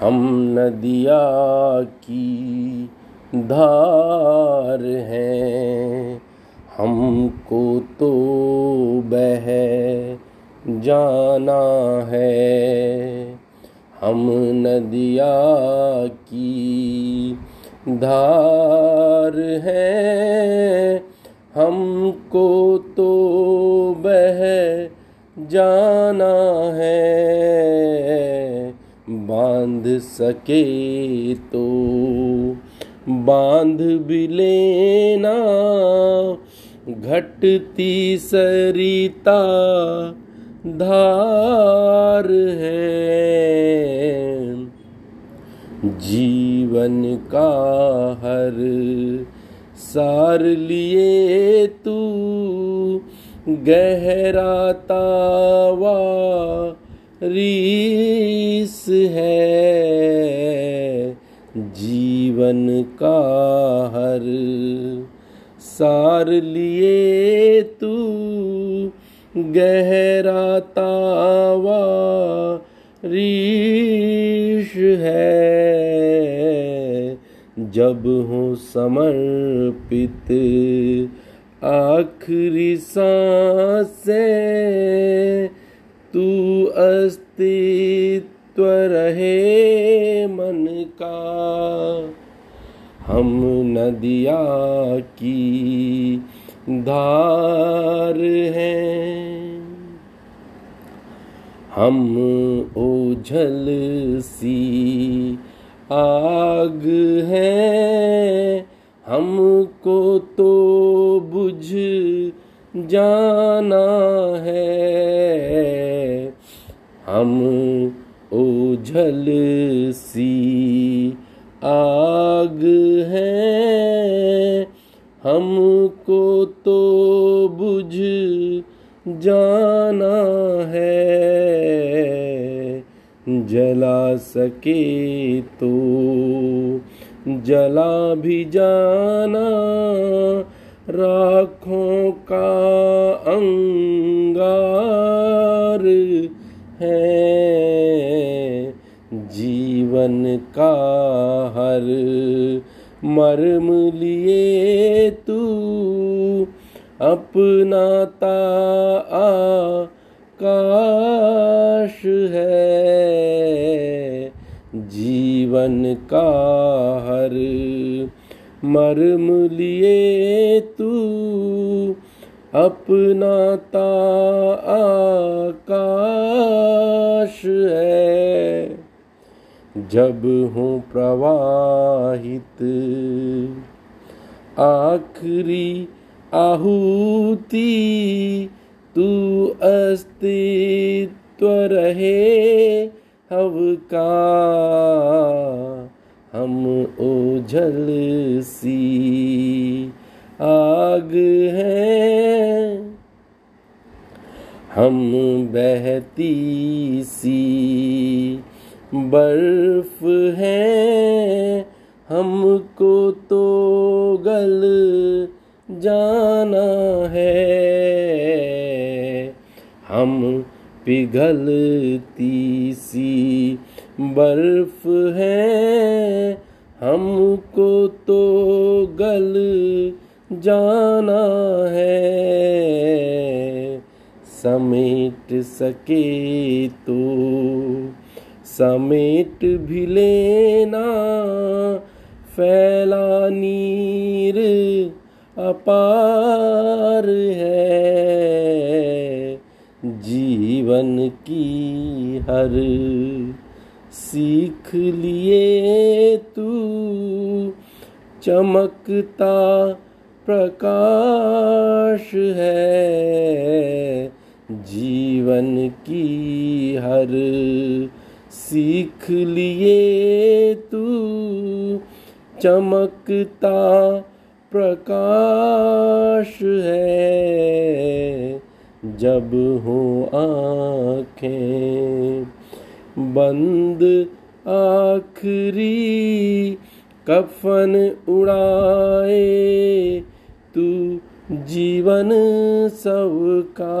हम नदिया की धार हैं। हमको तो बह जाना है। हम नदिया की धार हैं। हमको तो बह जाना है। बाँध सके तो। बाँध भी लेना, घटती सरिता धार है। जीवन का हर सार लिए तू गहराता तावा रीस है। जीवन का हर सार लिए तू गहरा तावा रीश है। जब हो समर्पित आखिरी साँसें, तू अस्तित्व रहे मन का। हम नदिया की धार हैं। हम ओझल सी आग हैं। हमको तो बुझ जाना है। हम ओझल सी आग है। हमको तो बुझ जाना है। जला सके तो जला भी जाना। राखों का अंगार जीवन का हर मर्म लिए तू अपनाता आकाश है। जीवन का हर मर्म लिए तू अपनाता आकाश है। जब हूँ प्रवाहित, आखिरी आहुति, तू अस्तित्व रहे हव का। हम ओझल सी आग हैं, हम बहती सी बर्फ़ है, हमको तो गल जाना है। हम पिघलती सी बर्फ़ है, हमको तो गल जाना है। समेट सके तो समेट भी लेना, फैला नीर अपार है। जीवन की हर सीख लिए तू चमकता प्रकाश है। जीवन की हर सीख लिए तू, चमकता प्रकाश है। जब हो आँखें बंद, आखरी कफन उड़ाए, तू जीवन सबका,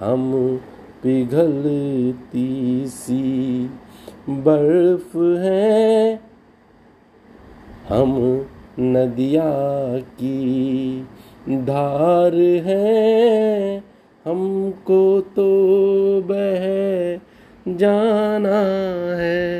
हम पिघलती सी बर्फ़ है। हम नदिया की धार है। हमको तो बह जाना है।